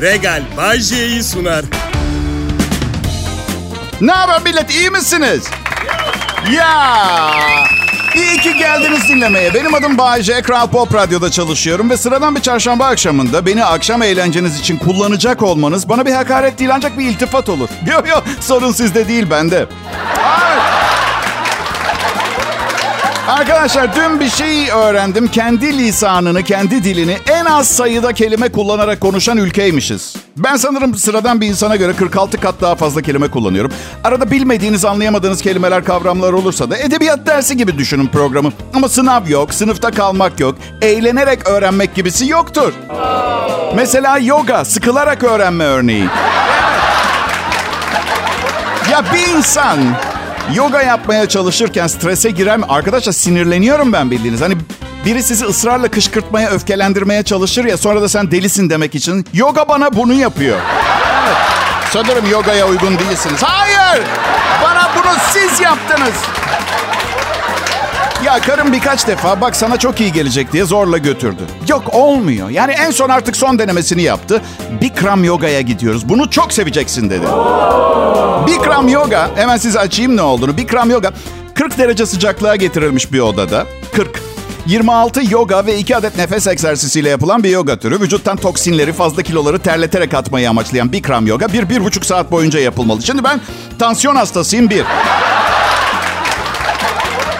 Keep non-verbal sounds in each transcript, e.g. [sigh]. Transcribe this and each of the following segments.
Regal Bajje'yi sunar. Ne haber millet iyi misiniz? Ya iyi ki geldiniz dinlemeye. Benim adım Bayece, Kral Pop Radyo'da çalışıyorum ve sıradan bir çarşamba akşamında beni akşam eğlenceniz için kullanacak olmanız bana bir hakaret değil ancak bir iltifat olur. Yok yok sorun sizde değil bende. Ay. Arkadaşlar dün bir şey öğrendim. Kendi lisanını, kendi dilini en az sayıda kelime kullanarak konuşan ülkeymişiz. Ben sanırım sıradan bir insana göre 46 kat daha fazla kelime kullanıyorum. Arada bilmediğiniz, anlayamadığınız kelimeler, kavramlar olursa da edebiyat dersi gibi düşünün programı. Ama sınav yok, sınıfta kalmak yok, eğlenerek öğrenmek gibisi yoktur. Mesela yoga, sıkılarak öğrenme örneği. Ya bir insan yoga yapmaya çalışırken strese girer mi? Arkadaşlar sinirleniyorum ben bildiğiniz. Hani biri sizi ısrarla kışkırtmaya, öfkelendirmeye çalışır ya sonra da sen delisin demek için. Yoga bana bunu yapıyor. Evet. Sanırım yogaya uygun değilsiniz. Hayır! Bana bunu siz yaptınız. Ya karım birkaç defa bak sana çok iyi gelecek diye zorla götürdü. Yok olmuyor. Yani en son artık son denemesini yaptı. Bikram yogaya gidiyoruz. Bunu çok seveceksin dedi. Bikram yoga, hemen size açayım ne olduğunu. Bikram yoga 40 derece sıcaklığa getirilmiş bir odada. 40. 26 yoga ve 2 adet nefes egzersiziyle yapılan bir yoga türü. Vücuttan toksinleri, fazla kiloları terleterek atmayı amaçlayan Bikram yoga 1-1,5 saat boyunca yapılmalı. Şimdi ben tansiyon hastasıyım bir.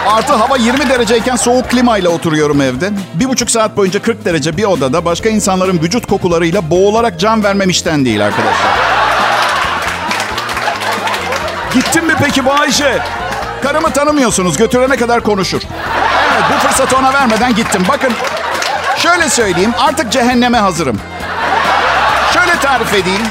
Artı hava 20 dereceyken soğuk klimayla oturuyorum evde. Bir buçuk saat boyunca 40 derece bir odada başka insanların vücut kokularıyla boğularak can vermemişten değil arkadaşlar. Gittin mi peki bu Ayşe? Karımı tanımıyorsunuz. Götürene kadar konuşur. Evet bu fırsatı ona vermeden gittim. Bakın şöyle söyleyeyim. Artık cehenneme hazırım. Şöyle tarif edeyim.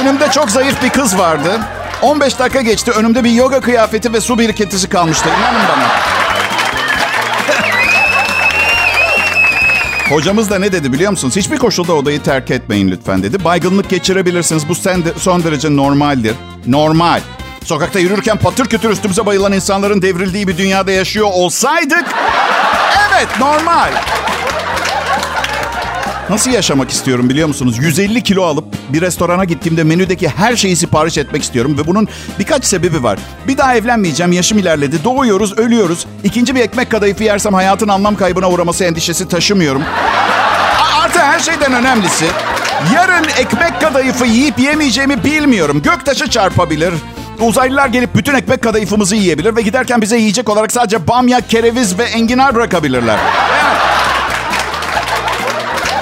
Önümde çok zayıf bir kız vardı. 15 dakika geçti. Önümde bir yoga kıyafeti ve su birikintisi kalmıştı. İnanın bana. [laughs] Hocamız da ne dedi biliyor musunuz? Hiçbir koşulda odayı terk etmeyin lütfen dedi. Baygınlık geçirebilirsiniz. Bu son derece normaldir. Normal. Sokakta yürürken patır kütür üstümüze bayılan insanların devrildiği bir dünyada yaşıyor olsaydık... Evet, normal. Nasıl yaşamak istiyorum biliyor musunuz? 150 kilo alıp bir restorana gittiğimde menüdeki her şeyi sipariş etmek istiyorum. Ve bunun birkaç sebebi var. Bir daha evlenmeyeceğim, yaşım ilerledi. Doğuyoruz, ölüyoruz. İkinci bir ekmek kadayıfı yersem hayatın anlam kaybına uğraması endişesi taşımıyorum. Artı her şeyden önemlisi... Yarın ekmek kadayıfı yiyip yemeyeceğimi bilmiyorum. Göktaşı çarpabilir. Uzaylılar gelip bütün ekmek kadayıfımızı yiyebilir ve giderken bize yiyecek olarak sadece bamya, kereviz ve enginar bırakabilirler.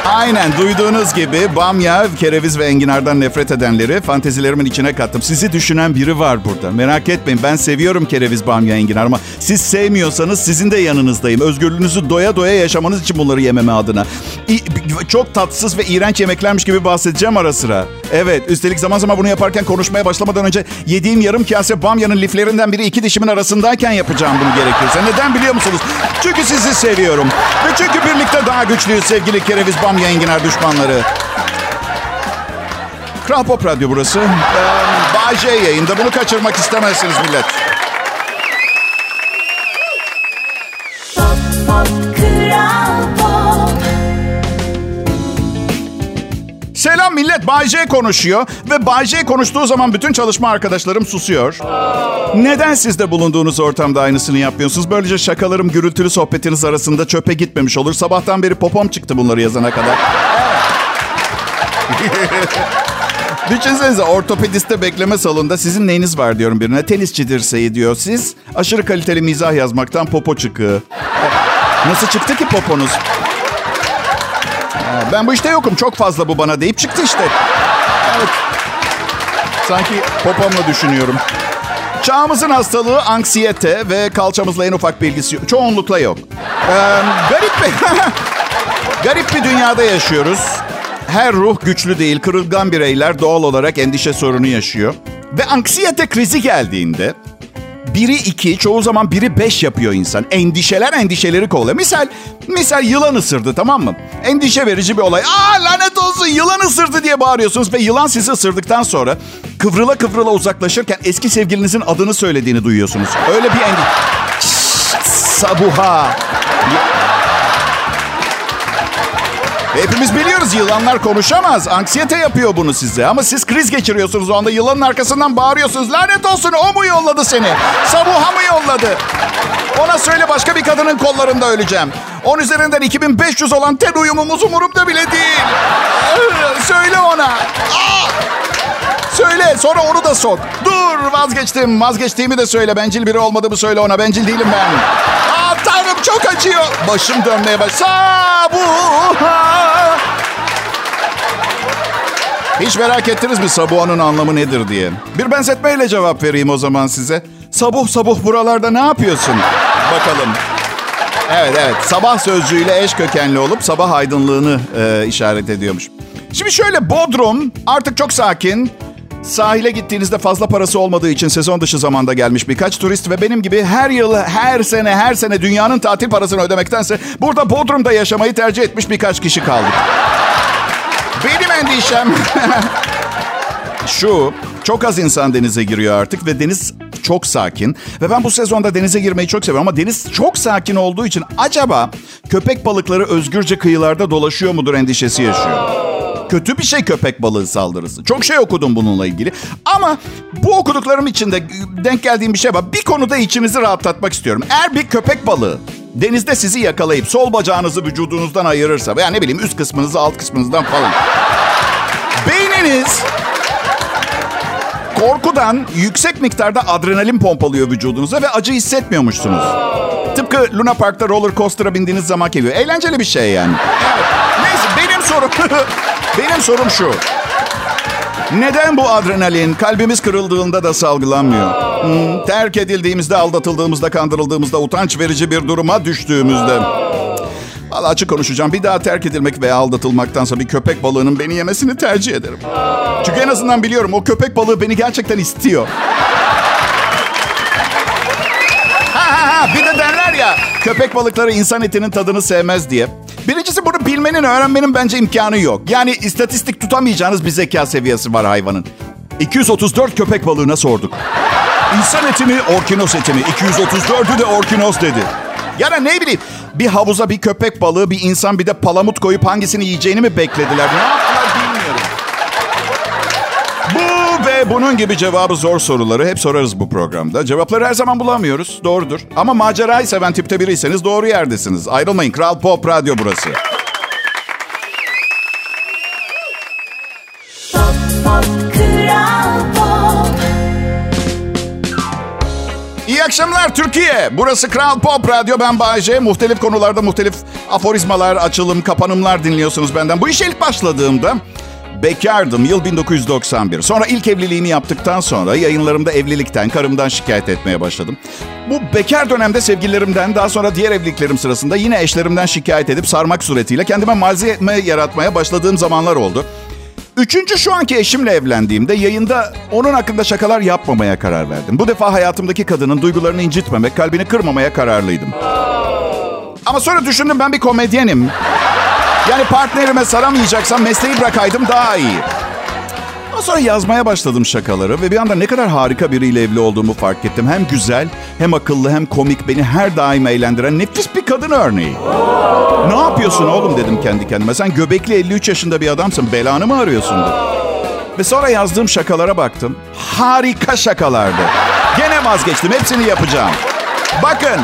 Aynen duyduğunuz gibi bamya, kereviz ve enginardan nefret edenleri fantezilerimin içine kattım. Sizi düşünen biri var burada. Merak etmeyin ben seviyorum kereviz, bamya, enginar ama siz sevmiyorsanız sizin de yanınızdayım. Özgürlüğünüzü doya doya yaşamanız için bunları yememe adına. İ- çok tatsız ve iğrenç yemeklermiş gibi bahsedeceğim ara sıra. Evet üstelik zaman zaman bunu yaparken konuşmaya başlamadan önce yediğim yarım kase bamyanın liflerinden biri iki dişimin arasındayken yapacağım bunu gerekirse. Neden biliyor musunuz? Çünkü sizi seviyorum. Ve çünkü birlikte daha güçlüyüz sevgili kereviz, bamya, enginar düşmanları. Kral Pop Radyo burası. Ee, J yayında. Bunu kaçırmak istemezsiniz millet. Millet. Bay J konuşuyor. Ve Bay J konuştuğu zaman bütün çalışma arkadaşlarım susuyor. Neden siz de bulunduğunuz ortamda aynısını yapmıyorsunuz? Böylece şakalarım gürültülü sohbetiniz arasında çöpe gitmemiş olur. Sabahtan beri popom çıktı bunları yazana kadar. [laughs] Düşünsenize ortopediste bekleme salonunda sizin neyiniz var diyorum birine. Tenisçi dirseği diyor. Siz aşırı kaliteli mizah yazmaktan popo çıkığı. Nasıl çıktı ki poponuz? Ha, Ben bu işte yokum. Çok fazla bu bana deyip çıktı işte. Evet. Sanki popomla düşünüyorum. Çağımızın hastalığı anksiyete ve kalçamızla en ufak bir ilgisi yok. Çoğunlukla yok. Ee, garip bir... [laughs] garip bir dünyada yaşıyoruz. Her ruh güçlü değil, kırılgan bireyler doğal olarak endişe sorunu yaşıyor. Ve anksiyete krizi geldiğinde biri iki, çoğu zaman biri beş yapıyor insan. Endişeler endişeleri kovalıyor. Misal, misal yılan ısırdı tamam mı? Endişe verici bir olay. Aa lanet olsun yılan ısırdı diye bağırıyorsunuz ve yılan sizi ısırdıktan sonra kıvrıla kıvrıla uzaklaşırken eski sevgilinizin adını söylediğini duyuyorsunuz. Öyle bir endişe. Sabuha. Hepimiz biliyoruz yılanlar konuşamaz. Anksiyete yapıyor bunu size. Ama siz kriz geçiriyorsunuz o anda. Yılanın arkasından bağırıyorsunuz. Lanet olsun o mu yolladı seni? Sabuha mı yolladı? Ona söyle başka bir kadının kollarında öleceğim. 10 üzerinden 2500 olan ten uyumumuz umurumda bile değil. [laughs] Söyle ona. Aa! Söyle sonra onu da sok. Dur vazgeçtim. Vazgeçtiğimi de söyle. Bencil biri olmadığımı söyle ona. Bencil değilim ben. Aa tanrım çok acıyor. Başım dönmeye baş. Sabuha. Hiç merak ettiniz mi sabuhanın anlamı nedir diye? Bir benzetmeyle cevap vereyim o zaman size. Sabuh sabuh buralarda ne yapıyorsun? Bakalım. Evet evet sabah sözcüğüyle eş kökenli olup sabah aydınlığını e, işaret ediyormuş. Şimdi şöyle Bodrum artık çok sakin. Sahile gittiğinizde fazla parası olmadığı için sezon dışı zamanda gelmiş birkaç turist ve benim gibi her yıl, her sene, her sene dünyanın tatil parasını ödemektense burada Bodrum'da yaşamayı tercih etmiş birkaç kişi kaldık. Benim endişem [laughs] şu. Çok az insan denize giriyor artık ve deniz çok sakin. Ve ben bu sezonda denize girmeyi çok seviyorum ama deniz çok sakin olduğu için acaba köpek balıkları özgürce kıyılarda dolaşıyor mudur endişesi yaşıyor. Kötü bir şey köpek balığı saldırısı. Çok şey okudum bununla ilgili. Ama bu okuduklarım içinde denk geldiğim bir şey var. Bir konuda içinizi rahatlatmak istiyorum. Eğer bir köpek balığı denizde sizi yakalayıp sol bacağınızı vücudunuzdan ayırırsa veya ne bileyim üst kısmınızı alt kısmınızdan falan. Beyniniz korkudan yüksek miktarda adrenalin pompalıyor vücudunuza ve acı hissetmiyormuşsunuz. Tıpkı Luna Park'ta roller coaster'a bindiğiniz zaman geliyor. Eğlenceli bir şey yani. Evet. Neyse benim sorum [laughs] benim sorum şu. Neden bu adrenalin kalbimiz kırıldığında da salgılanmıyor? Hmm, terk edildiğimizde, aldatıldığımızda, kandırıldığımızda, utanç verici bir duruma düştüğümüzde. Valla açık konuşacağım. Bir daha terk edilmek veya aldatılmaktansa bir köpek balığının beni yemesini tercih ederim. Çünkü en azından biliyorum o köpek balığı beni gerçekten istiyor. Ha ha ha bir de derler ya köpek balıkları insan etinin tadını sevmez diye. Birincisi bunu bilmenin, öğrenmenin bence imkanı yok. Yani istatistik tutamayacağınız bir zeka seviyesi var hayvanın. 234 köpek balığına sorduk. İnsan eti mi, orkinos eti mi? 234'ü de orkinos dedi. Ya da ne bileyim bir havuza bir köpek balığı, bir insan bir de palamut koyup hangisini yiyeceğini mi beklediler? Ne yaptılar bilmiyorum. Bu ve bunun gibi cevabı zor soruları hep sorarız bu programda. Cevapları her zaman bulamıyoruz. Doğrudur. Ama macerayı seven tipte biriyseniz doğru yerdesiniz. Ayrılmayın. Kral Pop Radyo burası. Pop, pop, Kral Pop. İyi akşamlar Türkiye. Burası Kral Pop Radyo. Ben Bayece. Muhtelif konularda muhtelif aforizmalar, açılım, kapanımlar dinliyorsunuz benden. Bu işe ilk başladığımda bekardım. Yıl 1991. Sonra ilk evliliğimi yaptıktan sonra yayınlarımda evlilikten, karımdan şikayet etmeye başladım. Bu bekar dönemde sevgililerimden, daha sonra diğer evliliklerim sırasında yine eşlerimden şikayet edip sarmak suretiyle kendime malzeme yaratmaya başladığım zamanlar oldu. Üçüncü şu anki eşimle evlendiğimde yayında onun hakkında şakalar yapmamaya karar verdim. Bu defa hayatımdaki kadının duygularını incitmemek, kalbini kırmamaya kararlıydım. Ama sonra düşündüm ben bir komedyenim. Yani partnerime saramayacaksam mesleği bırakaydım daha iyi. Ama sonra yazmaya başladım şakaları ve bir anda ne kadar harika biriyle evli olduğumu fark ettim. Hem güzel, hem akıllı, hem komik, beni her daim eğlendiren nefis bir kadın örneği. Ne yapıyorsun oğlum dedim kendi kendime. Sen göbekli 53 yaşında bir adamsın. Belanı mı arıyorsun? Ve sonra yazdığım şakalara baktım. Harika şakalardı. Gene vazgeçtim. Hepsini yapacağım. Bakın.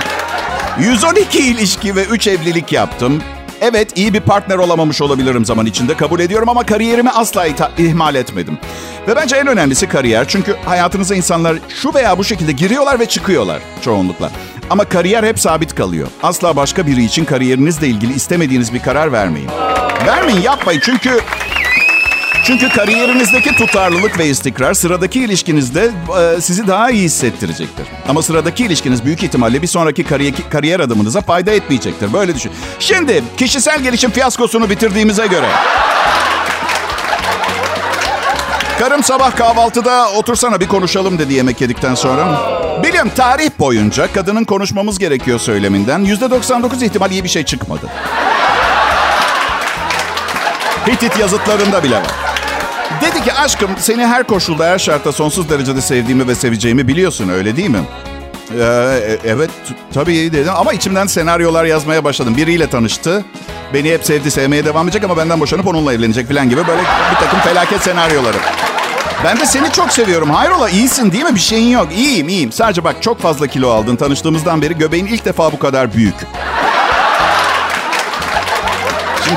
112 ilişki ve 3 evlilik yaptım. Evet iyi bir partner olamamış olabilirim zaman içinde kabul ediyorum ama kariyerimi asla ihmal etmedim. Ve bence en önemlisi kariyer. Çünkü hayatınıza insanlar şu veya bu şekilde giriyorlar ve çıkıyorlar çoğunlukla. Ama kariyer hep sabit kalıyor. Asla başka biri için kariyerinizle ilgili istemediğiniz bir karar vermeyin. Vermeyin yapmayın çünkü çünkü kariyerinizdeki tutarlılık ve istikrar sıradaki ilişkinizde e, sizi daha iyi hissettirecektir. Ama sıradaki ilişkiniz büyük ihtimalle bir sonraki kariyer, kariyer adımınıza fayda etmeyecektir. Böyle düşün. Şimdi kişisel gelişim fiyaskosunu bitirdiğimize göre... Karım sabah kahvaltıda otursana bir konuşalım dedi yemek yedikten sonra. Biliyorum tarih boyunca kadının konuşmamız gerekiyor söyleminden %99 ihtimal iyi bir şey çıkmadı. Hitit yazıtlarında bile var. Dedi ki aşkım seni her koşulda her şartta sonsuz derecede sevdiğimi ve seveceğimi biliyorsun öyle değil mi? Ee, e- evet tabii dedim ama içimden senaryolar yazmaya başladım. Biriyle tanıştı. Beni hep sevdi, sevmeye devam edecek ama benden boşanıp onunla evlenecek falan gibi böyle bir takım felaket senaryoları. Ben de seni çok seviyorum. Hayrola iyisin değil mi? Bir şeyin yok. İyiyim iyiyim. Sadece bak çok fazla kilo aldın. Tanıştığımızdan beri göbeğin ilk defa bu kadar büyük.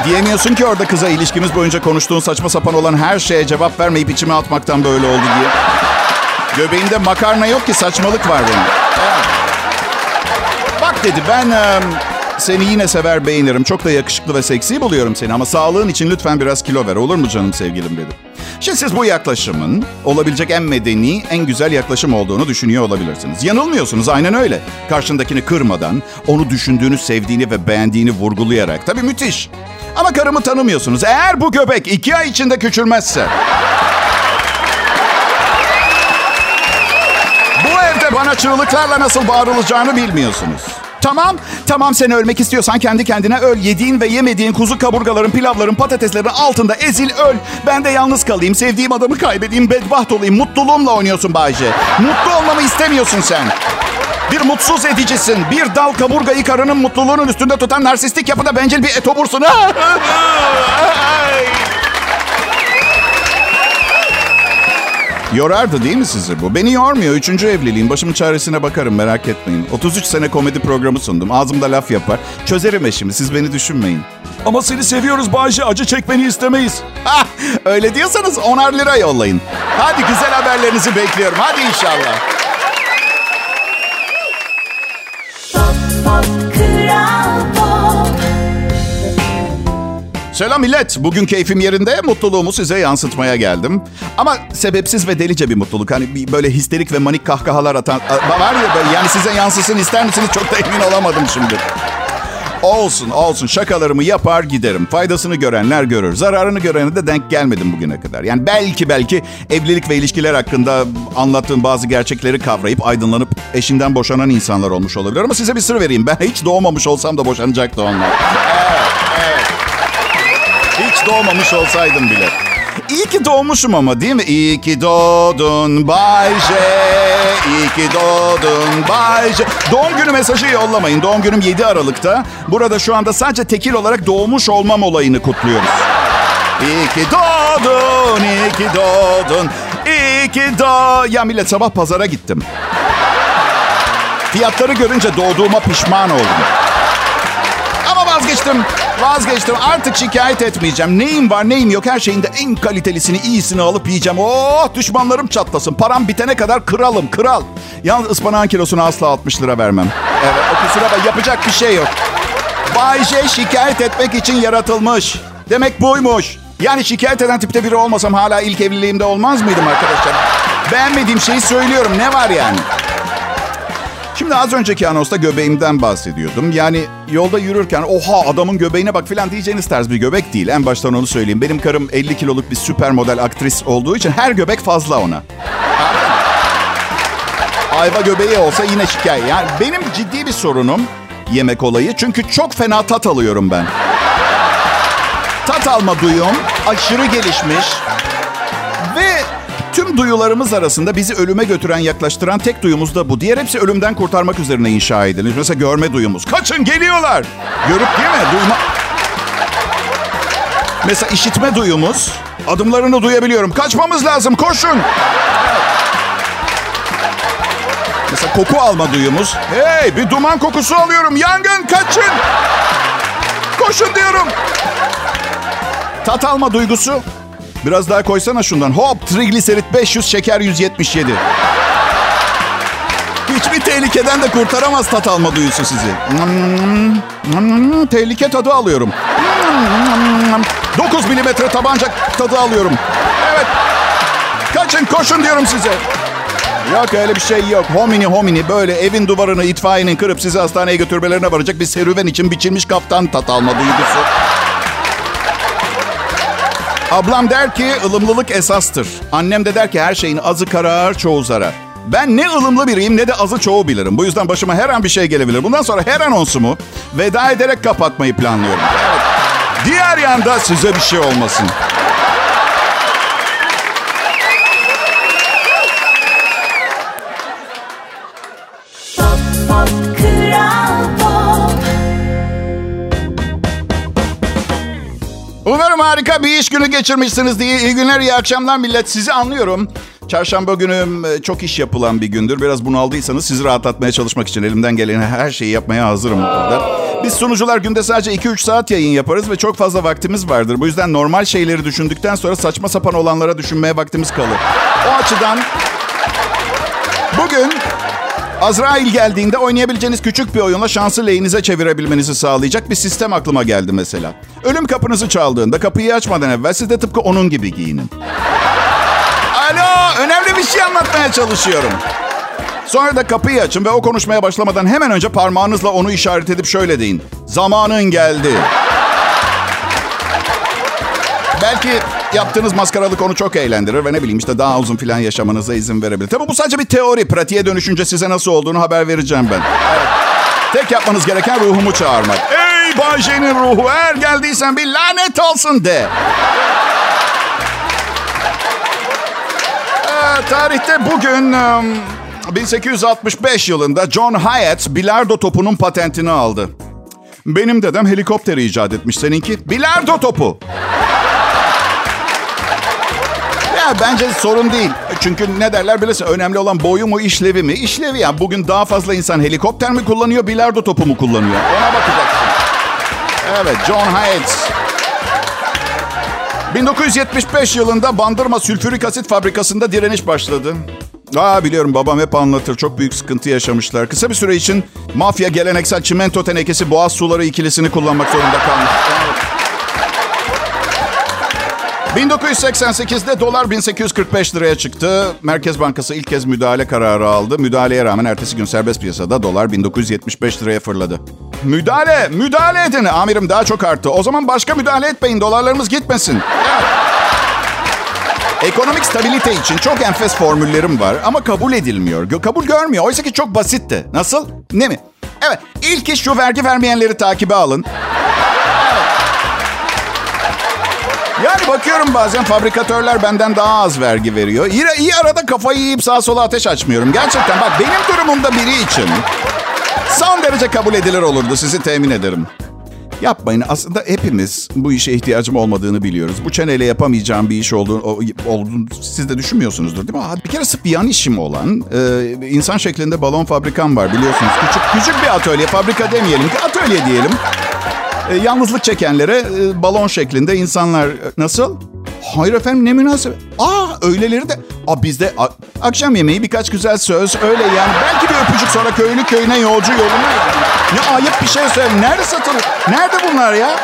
Diyemiyorsun ki orada kıza ilişkimiz boyunca konuştuğun saçma sapan olan her şeye cevap vermeyip içime atmaktan böyle oldu diye. Göbeğimde makarna yok ki saçmalık var benim. Bak dedi ben seni yine sever beğenirim. Çok da yakışıklı ve seksi buluyorum seni ama sağlığın için lütfen biraz kilo ver olur mu canım sevgilim dedi. Şimdi siz bu yaklaşımın olabilecek en medeni, en güzel yaklaşım olduğunu düşünüyor olabilirsiniz. Yanılmıyorsunuz aynen öyle. Karşındakini kırmadan, onu düşündüğünü, sevdiğini ve beğendiğini vurgulayarak. Tabii müthiş. Ama karımı tanımıyorsunuz. Eğer bu göbek iki ay içinde küçülmezse... Bu evde bana çığlıklarla nasıl bağırılacağını bilmiyorsunuz. Tamam, tamam sen ölmek istiyorsan kendi kendine öl. Yediğin ve yemediğin kuzu kaburgaların, pilavların, patateslerin altında ezil öl. Ben de yalnız kalayım, sevdiğim adamı kaybedeyim, bedbaht olayım. Mutluluğumla oynuyorsun Bayce. Mutlu olmamı istemiyorsun sen. Bir mutsuz edicisin. Bir dal kaburgayı karının mutluluğunun üstünde tutan narsistik yapıda bencil bir etobursun. Yorardı değil mi sizi bu? Beni yormuyor. Üçüncü evliliğim. Başımın çaresine bakarım merak etmeyin. 33 sene komedi programı sundum. Ağzımda laf yapar. Çözerim eşimi. Siz beni düşünmeyin. Ama seni seviyoruz Bayce. Acı çekmeni istemeyiz. Ha, öyle diyorsanız onar lira yollayın. Hadi güzel haberlerinizi bekliyorum. Hadi inşallah. Selam millet. Bugün keyfim yerinde. Mutluluğumu size yansıtmaya geldim. Ama sebepsiz ve delice bir mutluluk. Hani böyle histerik ve manik kahkahalar atan... Var ya böyle yani size yansısın ister misiniz? Çok da emin olamadım şimdi. Olsun olsun şakalarımı yapar giderim. Faydasını görenler görür. Zararını görene de denk gelmedim bugüne kadar. Yani belki belki evlilik ve ilişkiler hakkında anlattığım bazı gerçekleri kavrayıp aydınlanıp eşinden boşanan insanlar olmuş olabilir. Ama size bir sır vereyim. Ben hiç doğmamış olsam da boşanacaktı onlar. Doğmamış olsaydım bile. İyi ki doğmuşum ama değil mi? İyi ki doğdun Bay J. İyi ki doğdun Bay. Doğum günü mesajı yollamayın. Doğum günüm 7 Aralık'ta. Burada şu anda sadece tekil olarak doğmuş olmam olayını kutluyoruz. İyi ki doğdun, iyi ki doğdun, iyi ki doğ... Ya millet sabah pazara gittim. Fiyatları görünce doğduğuma pişman oldum. Vazgeçtim. Vazgeçtim. Artık şikayet etmeyeceğim. Neyim var neyim yok her şeyin de en kalitelisini iyisini alıp yiyeceğim. Oh düşmanlarım çatlasın. Param bitene kadar kralım kral. Yalnız ıspanağın kilosunu asla 60 lira vermem. Evet o kusura bak yapacak bir şey yok. Bay J şikayet etmek için yaratılmış. Demek buymuş. Yani şikayet eden tipte biri olmasam hala ilk evliliğimde olmaz mıydım arkadaşlar? Beğenmediğim şeyi söylüyorum. Ne var yani? Şimdi az önceki anonsta göbeğimden bahsediyordum. Yani yolda yürürken oha adamın göbeğine bak filan diyeceğiniz tarz bir göbek değil. En baştan onu söyleyeyim. Benim karım 50 kiloluk bir süper model aktris olduğu için her göbek fazla ona. Ayva göbeği olsa yine şikayet. Yani benim ciddi bir sorunum yemek olayı. Çünkü çok fena tat alıyorum ben. Tat alma duyum aşırı gelişmiş. Tüm duyularımız arasında bizi ölüme götüren, yaklaştıran tek duyumuz da bu. Diğer hepsi ölümden kurtarmak üzerine inşa edilir. Mesela görme duyumuz. Kaçın geliyorlar. Görüp değil mi? Duyma... Mesela işitme duyumuz. Adımlarını duyabiliyorum. Kaçmamız lazım. Koşun. Mesela koku alma duyumuz. Hey bir duman kokusu alıyorum. Yangın kaçın. Koşun diyorum. Tat alma duygusu. Biraz daha koysana şundan. Hop trigliserit 500 şeker 177. Hiçbir tehlikeden de kurtaramaz tat alma duyusu sizi. Tehlike tadı alıyorum. 9 milimetre tabanca tadı alıyorum. Evet. Kaçın koşun diyorum size. Yok öyle bir şey yok. Homini homini böyle evin duvarını itfaiyenin kırıp sizi hastaneye götürmelerine varacak bir serüven için biçilmiş kaptan tat alma duygusu. Ablam der ki ılımlılık esastır. Annem de der ki her şeyin azı karar çoğu zarar. Ben ne ılımlı biriyim ne de azı çoğu bilirim. Bu yüzden başıma her an bir şey gelebilir. Bundan sonra her anonsumu veda ederek kapatmayı planlıyorum. Evet. Diğer yanda size bir şey olmasın. Harika bir iş günü geçirmişsiniz diye. İyi günler, iyi akşamlar millet. Sizi anlıyorum. Çarşamba günü e, çok iş yapılan bir gündür. Biraz bunaldıysanız sizi rahatlatmaya çalışmak için elimden gelen her şeyi yapmaya hazırım burada. Biz sunucular günde sadece 2-3 saat yayın yaparız ve çok fazla vaktimiz vardır. Bu yüzden normal şeyleri düşündükten sonra saçma sapan olanlara düşünmeye vaktimiz kalır. O açıdan bugün Azrail geldiğinde oynayabileceğiniz küçük bir oyunla şansı lehinize çevirebilmenizi sağlayacak bir sistem aklıma geldi mesela. Ölüm kapınızı çaldığında kapıyı açmadan evvel siz de tıpkı onun gibi giyinin. Alo, önemli bir şey anlatmaya çalışıyorum. Sonra da kapıyı açın ve o konuşmaya başlamadan hemen önce parmağınızla onu işaret edip şöyle deyin. Zamanın geldi. Belki yaptığınız maskaralık onu çok eğlendirir ve ne bileyim işte daha uzun filan yaşamanıza izin verebilir. Tabii bu sadece bir teori. Pratiğe dönüşünce size nasıl olduğunu haber vereceğim ben. Tek yapmanız gereken ruhumu çağırmak. Ey Bay J'nin ruhu eğer geldiysen bir lanet olsun de. Ee, tarihte bugün um, 1865 yılında John Hyatt bilardo topunun patentini aldı. Benim dedem helikopter icat etmiş. Seninki bilardo topu. Ya bence sorun değil. Çünkü ne derler bilirsin önemli olan boyu mu işlevi mi? İşlevi ya. Bugün daha fazla insan helikopter mi kullanıyor, bilardo topu mu kullanıyor? Ona bakacaksın. Evet, John Hyatt. 1975 yılında Bandırma Sülfürik Asit Fabrikası'nda direniş başladı. Aa biliyorum babam hep anlatır. Çok büyük sıkıntı yaşamışlar. Kısa bir süre için mafya geleneksel çimento tenekesi boğaz suları ikilisini kullanmak zorunda kalmış. Evet. 1988'de dolar 1845 liraya çıktı. Merkez Bankası ilk kez müdahale kararı aldı. Müdahaleye rağmen ertesi gün serbest piyasada dolar 1975 liraya fırladı. Müdahale, müdahale edin. Amirim daha çok arttı. O zaman başka müdahale etmeyin. Dolarlarımız gitmesin. Ekonomik stabilite için çok enfes formüllerim var ama kabul edilmiyor. Kabul görmüyor. Oysa ki çok basitti. Nasıl? Ne mi? Evet. İlk iş şu vergi vermeyenleri takibe alın. Yani bakıyorum bazen fabrikatörler benden daha az vergi veriyor. İyi, iyi arada kafayı yiyip sağa sola ateş açmıyorum. Gerçekten bak benim durumumda biri için son derece kabul edilir olurdu sizi temin ederim. Yapmayın. Aslında hepimiz bu işe ihtiyacım olmadığını biliyoruz. Bu çeneyle yapamayacağım bir iş olduğunu, olduğunu siz de düşünmüyorsunuzdur değil mi? Bir kere bir yan işim olan e, insan şeklinde balon fabrikam var biliyorsunuz. Küçük küçük bir atölye, fabrika demeyelim ki atölye diyelim. E, yalnızlık çekenlere e, balon şeklinde insanlar e, nasıl? Hayır efendim ne münasebet. Aa öyleleri de. Aa bizde a, akşam yemeği birkaç güzel söz öyle yani. Belki bir öpücük sonra köylü köyüne yolcu yoluna yani. Ne ayıp bir şey söyle. Nerede satılır? Nerede bunlar ya?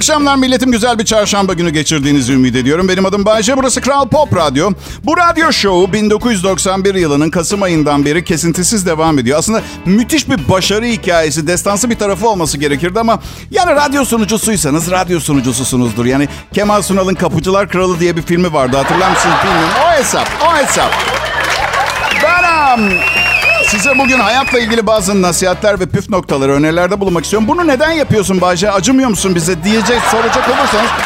Akşamlar milletim. Güzel bir çarşamba günü geçirdiğinizi ümit ediyorum. Benim adım Bayce. Burası Kral Pop Radyo. Bu radyo şovu 1991 yılının Kasım ayından beri kesintisiz devam ediyor. Aslında müthiş bir başarı hikayesi, destansı bir tarafı olması gerekirdi ama yani radyo sunucusuysanız radyo sunucususunuzdur. Yani Kemal Sunal'ın Kapıcılar Kralı diye bir filmi vardı. Hatırlar mısınız bilmiyorum. O hesap, o hesap. Ben um, size bugün hayatla ilgili bazı nasihatler ve püf noktaları, önerilerde bulunmak istiyorum. Bunu neden yapıyorsun Bayce? Acımıyor musun bize diyecek, soracak olursanız. [laughs]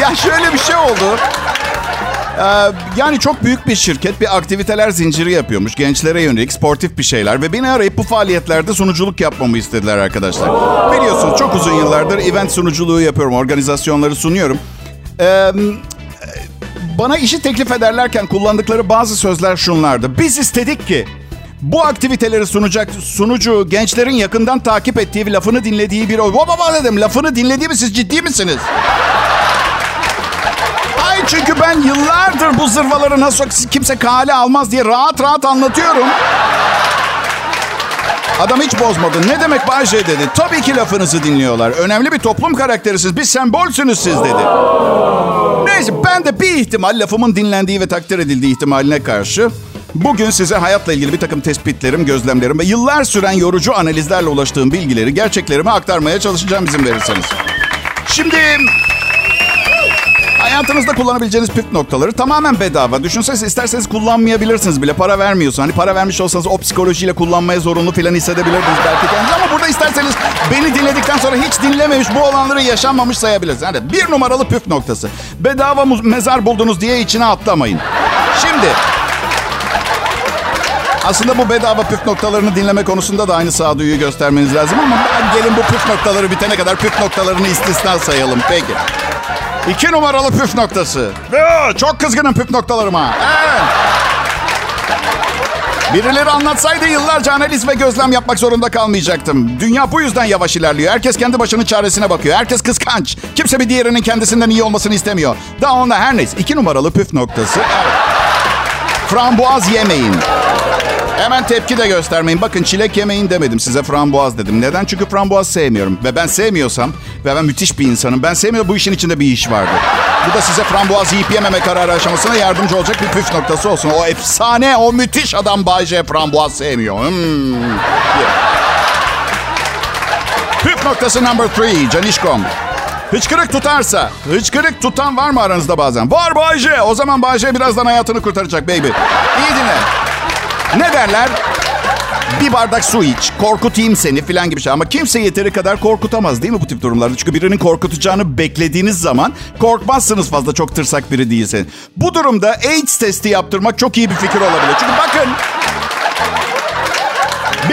Ya şöyle bir şey oldu. Ee, yani çok büyük bir şirket bir aktiviteler zinciri yapıyormuş. Gençlere yönelik sportif bir şeyler. Ve beni arayıp bu faaliyetlerde sunuculuk yapmamı istediler arkadaşlar. Biliyorsunuz çok uzun yıllardır event sunuculuğu yapıyorum. Organizasyonları sunuyorum. Ee, bana işi teklif ederlerken kullandıkları bazı sözler şunlardı. Biz istedik ki bu aktiviteleri sunacak sunucu gençlerin yakından takip ettiği lafını dinlediği bir... Baba baba dedim lafını dinlediği mi siz ciddi misiniz? Ay çünkü ben yıllardır bu zırvaları nasıl kimse kale almaz diye rahat rahat anlatıyorum. Adam hiç bozmadı. Ne demek Bayce dedi. Tabii ki lafınızı dinliyorlar. Önemli bir toplum karakterisiz. Bir sembolsünüz siz dedi. Neyse ben de bir ihtimal lafımın dinlendiği ve takdir edildiği ihtimaline karşı bugün size hayatla ilgili bir takım tespitlerim, gözlemlerim ve yıllar süren yorucu analizlerle ulaştığım bilgileri, gerçeklerimi aktarmaya çalışacağım izin verirseniz. Şimdi hayatınızda kullanabileceğiniz püf noktaları tamamen bedava. Düşünsenize isterseniz kullanmayabilirsiniz bile. Para vermiyorsun. Hani para vermiş olsanız o psikolojiyle kullanmaya zorunlu falan hissedebilirdiniz belki kendinizi. Ama burada isterseniz beni dinledikten sonra hiç dinlememiş bu olanları yaşanmamış sayabilirsiniz. Yani bir numaralı püf noktası. Bedava mezar buldunuz diye içine atlamayın. Şimdi Aslında bu bedava püf noktalarını dinleme konusunda da aynı sağduyuyu göstermeniz lazım ama ben gelin bu püf noktaları bitene kadar püf noktalarını istisna sayalım. Peki. İki numaralı püf noktası. Çok kızgınım püf noktalarıma. Evet. Birileri anlatsaydı yıllarca analiz ve gözlem yapmak zorunda kalmayacaktım. Dünya bu yüzden yavaş ilerliyor. Herkes kendi başının çaresine bakıyor. Herkes kıskanç. Kimse bir diğerinin kendisinden iyi olmasını istemiyor. Daha onda her neyse. İki numaralı püf noktası. Evet. Frambuaz yemeyin. Hemen tepki de göstermeyin. Bakın çilek yemeyin demedim size frambuaz dedim. Neden? Çünkü frambuaz sevmiyorum. Ve ben sevmiyorsam ve ben müthiş bir insanım. Ben sevmiyorum bu işin içinde bir iş vardı. Bu da size frambuaz yiyip yememe kararı aşamasına yardımcı olacak bir püf noktası olsun. O efsane, o müthiş adam Bay J frambuaz sevmiyor. Hmm. Yeah. Püf noktası number three, Canişkom. Hıçkırık tutarsa, hıçkırık tutan var mı aranızda bazen? Var Bay J. O zaman Bay J birazdan hayatını kurtaracak baby. İyi dinle. Ne derler? Bir bardak su iç, korkutayım seni falan gibi şey. Ama kimse yeteri kadar korkutamaz değil mi bu tip durumlarda? Çünkü birinin korkutacağını beklediğiniz zaman korkmazsınız fazla çok tırsak biri değilse. Bu durumda AIDS testi yaptırmak çok iyi bir fikir olabilir. Çünkü bakın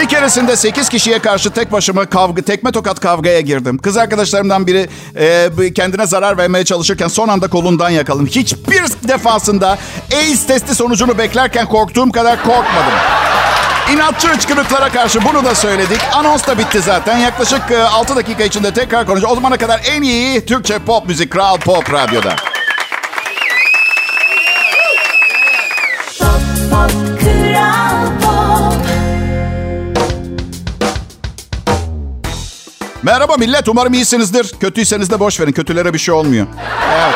bir keresinde 8 kişiye karşı tek başıma kavga, tekme tokat kavgaya girdim. Kız arkadaşlarımdan biri e, kendine zarar vermeye çalışırken son anda kolundan yakaladım. Hiçbir defasında AIDS testi sonucunu beklerken korktuğum kadar korkmadım. İnatçı hıçkırıklara karşı bunu da söyledik. Anons da bitti zaten. Yaklaşık e, 6 dakika içinde tekrar konuşacağız. O zamana kadar en iyi Türkçe pop müzik Kral Pop Radyo'da. Pop, pop, Kral Merhaba millet, umarım iyisinizdir. Kötüyseniz de boş verin, kötülere bir şey olmuyor. Evet.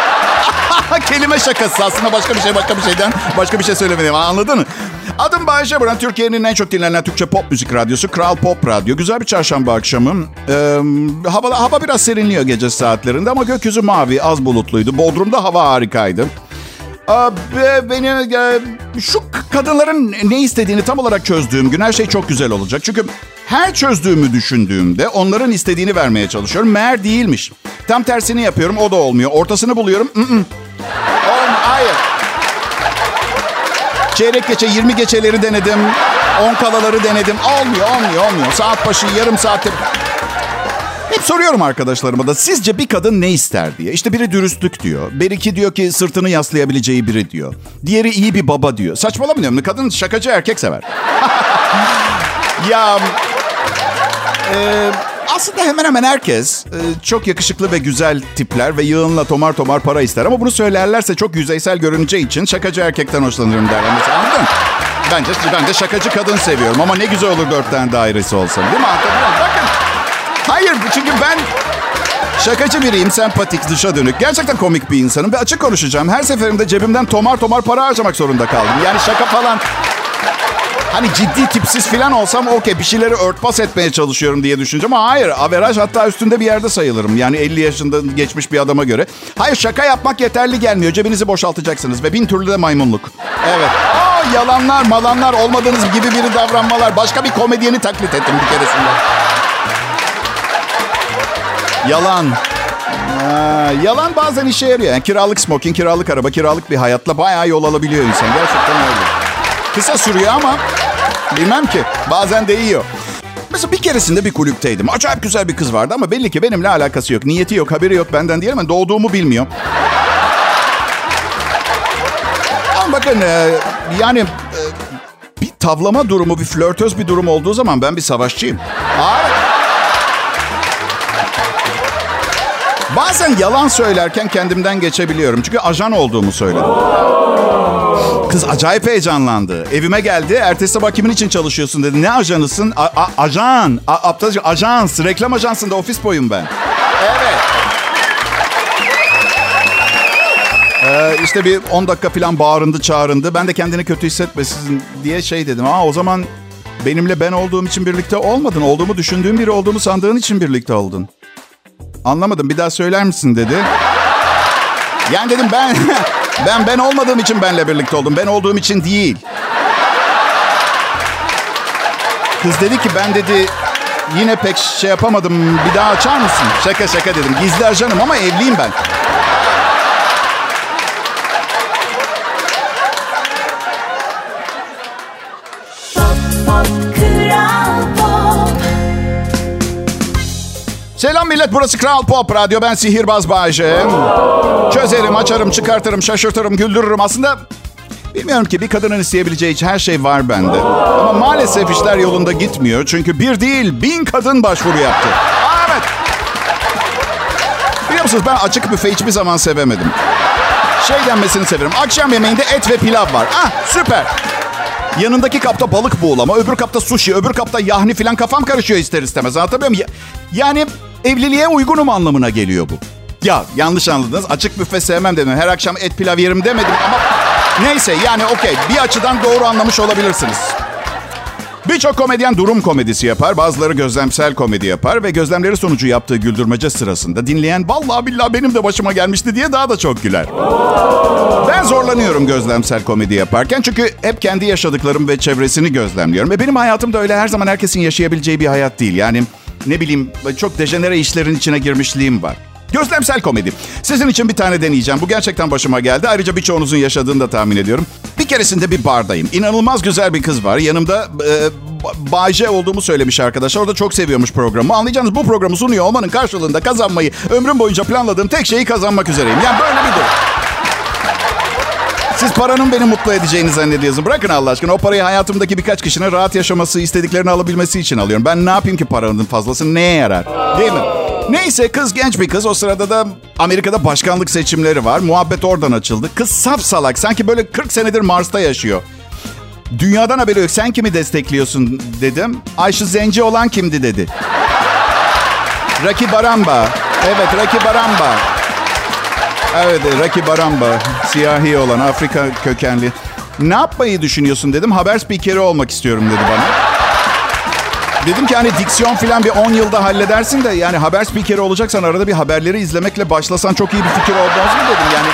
[laughs] Kelime şakası aslında başka bir şey, başka bir şeyden başka bir şey söylemedim. Anladın mı? Adım Bayece Buran, Türkiye'nin en çok dinlenen Türkçe pop müzik radyosu Kral Pop Radyo. Güzel bir çarşamba akşamı. Ee, hava, hava biraz serinliyor gece saatlerinde ama gökyüzü mavi, az bulutluydu. Bodrum'da hava harikaydı. Aa, be- Beni e, şu kadınların ne istediğini tam olarak çözdüğüm gün her şey çok güzel olacak. Çünkü her çözdüğümü düşündüğümde onların istediğini vermeye çalışıyorum. Meğer değilmiş. Tam tersini yapıyorum o da olmuyor. Ortasını buluyorum. Mm-mm. Oğlum, hayır. Çeyrek geçe 20 geçeleri denedim. 10 kalaları denedim. Olmuyor olmuyor olmuyor. Saat başı yarım saatte hep soruyorum arkadaşlarıma da sizce bir kadın ne ister diye. İşte biri dürüstlük diyor. Beriki diyor ki sırtını yaslayabileceği biri diyor. Diğeri iyi bir baba diyor. Saçmalama diyorum. Kadın şakacı erkek sever. [laughs] ya e, aslında hemen hemen herkes e, çok yakışıklı ve güzel tipler ve yığınla tomar tomar para ister. Ama bunu söylerlerse çok yüzeysel görüneceği için şakacı erkekten hoşlanırım derler. Mesela anladın? Bence ben de şakacı kadın seviyorum ama ne güzel olur dört tane dairesi olsa. Değil mi? Hayır çünkü ben şakacı biriyim, sempatik, dışa dönük. Gerçekten komik bir insanım ve açık konuşacağım. Her seferinde cebimden tomar tomar para harcamak zorunda kaldım. Yani şaka falan... Hani ciddi tipsiz falan olsam okey bir şeyleri örtbas etmeye çalışıyorum diye düşüneceğim ama hayır averaj hatta üstünde bir yerde sayılırım. Yani 50 yaşında geçmiş bir adama göre. Hayır şaka yapmak yeterli gelmiyor. Cebinizi boşaltacaksınız ve bin türlü de maymunluk. Evet. Aa, yalanlar malanlar olmadığınız gibi biri davranmalar. Başka bir komedyeni taklit ettim bir keresinde. Yalan. Ha, yalan bazen işe yarıyor. Yani kiralık smoking, kiralık araba, kiralık bir hayatla bayağı yol alabiliyor insan. Gerçekten öyle. Kısa sürüyor ama bilmem ki. Bazen değiyor. Mesela bir keresinde bir kulüpteydim. Acayip güzel bir kız vardı ama belli ki benimle alakası yok. Niyeti yok, haberi yok benden değil ama doğduğumu bilmiyor. Ama bakın e, yani e, bir tavlama durumu, bir flörtöz bir durum olduğu zaman ben bir savaşçıyım. Hayır. Bazen yalan söylerken kendimden geçebiliyorum. Çünkü ajan olduğumu söyledim. Kız acayip heyecanlandı. Evime geldi. Ertesi sabah kimin için çalışıyorsun dedi. Ne ajanısın? A- a- ajan. A- aptalca ajans. Reklam ajansında ofis boyum ben. Evet. Ee, işte bir 10 dakika falan bağırındı çağırındı. Ben de kendini kötü hissetmesin diye şey dedim. Aa o zaman benimle ben olduğum için birlikte olmadın. Olduğumu düşündüğüm biri olduğumu sandığın için birlikte oldun. Anlamadım bir daha söyler misin dedi. Yani dedim ben [laughs] ben ben olmadığım için benle birlikte oldum. Ben olduğum için değil. Kız dedi ki ben dedi yine pek şey yapamadım. Bir daha açar mısın? Şaka şaka dedim. Gizli ajanım ama evliyim ben. Selam millet burası Kral Pop Radyo. Ben Sihirbaz Bayece. Çözerim, açarım, çıkartırım, şaşırtırım, güldürürüm. Aslında bilmiyorum ki bir kadının isteyebileceği her şey var bende. Ama maalesef işler yolunda gitmiyor. Çünkü bir değil bin kadın başvuru yaptı. Aa, evet. Biliyor musunuz ben açık büfe hiçbir zaman sevemedim. Şey denmesini severim. Akşam yemeğinde et ve pilav var. Ah süper. Yanındaki kapta balık buğulama, öbür kapta sushi, öbür kapta yahni filan kafam karışıyor ister istemez. Anlatabiliyor muyum? Ya- Yani evliliğe uygunum anlamına geliyor bu. Ya yanlış anladınız. Açık büfe sevmem dedim. Her akşam et pilav yerim demedim ama neyse yani okey. Bir açıdan doğru anlamış olabilirsiniz. Birçok komedyen durum komedisi yapar, bazıları gözlemsel komedi yapar ve gözlemleri sonucu yaptığı güldürmece sırasında dinleyen vallahi billahi benim de başıma gelmişti diye daha da çok güler. Ben zorlanıyorum gözlemsel komedi yaparken çünkü hep kendi yaşadıklarım ve çevresini gözlemliyorum. Ve benim hayatım da öyle her zaman herkesin yaşayabileceği bir hayat değil. Yani ne bileyim çok dejenere işlerin içine girmişliğim var. Gözlemsel komedi. Sizin için bir tane deneyeceğim. Bu gerçekten başıma geldi. Ayrıca birçoğunuzun yaşadığını da tahmin ediyorum. Bir keresinde bir bardayım. İnanılmaz güzel bir kız var. Yanımda e, Bayce olduğumu söylemiş arkadaşlar. O da çok seviyormuş programı. Anlayacağınız bu programı sunuyor olmanın karşılığında kazanmayı ömrüm boyunca planladığım tek şeyi kazanmak üzereyim. Yani böyle bir durum. Siz paranın beni mutlu edeceğini zannediyorsunuz. Bırakın Allah aşkına. O parayı hayatımdaki birkaç kişinin rahat yaşaması, istediklerini alabilmesi için alıyorum. Ben ne yapayım ki paranın fazlası neye yarar? Değil mi? Neyse kız genç bir kız. O sırada da Amerika'da başkanlık seçimleri var. Muhabbet oradan açıldı. Kız saf salak. Sanki böyle 40 senedir Mars'ta yaşıyor. Dünyadan haberi yok. Sen kimi destekliyorsun dedim. Ayşe Zenci olan kimdi dedi. Raki Baramba. Evet Raki Baramba. Evet Raki Baramba. Siyahi olan Afrika kökenli. Ne yapmayı düşünüyorsun dedim. Haber spikeri olmak istiyorum dedi bana. Dedim ki hani diksiyon falan bir 10 yılda halledersin de yani haber spikeri olacaksan arada bir haberleri izlemekle başlasan çok iyi bir fikir olmaz mı dedim yani.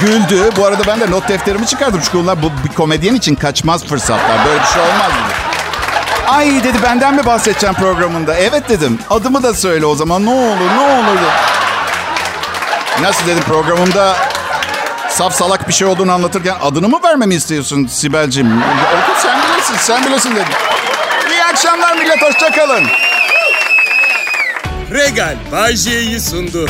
Güldü. Bu arada ben de not defterimi çıkardım. Çünkü onlar bu bir komedyen için kaçmaz fırsatlar. Böyle bir şey olmaz dedi. Ay dedi benden mi bahsedeceğim programında? Evet dedim. Adımı da söyle o zaman. Ne olur ne olur. dedi. Nasıl dedim programımda saf salak bir şey olduğunu anlatırken adını mı vermemi istiyorsun Sibel'cim? Oku sen bilirsin, sen bilirsin dedim. İyi akşamlar millet, hoşçakalın. Regal Bay J'yi sundu.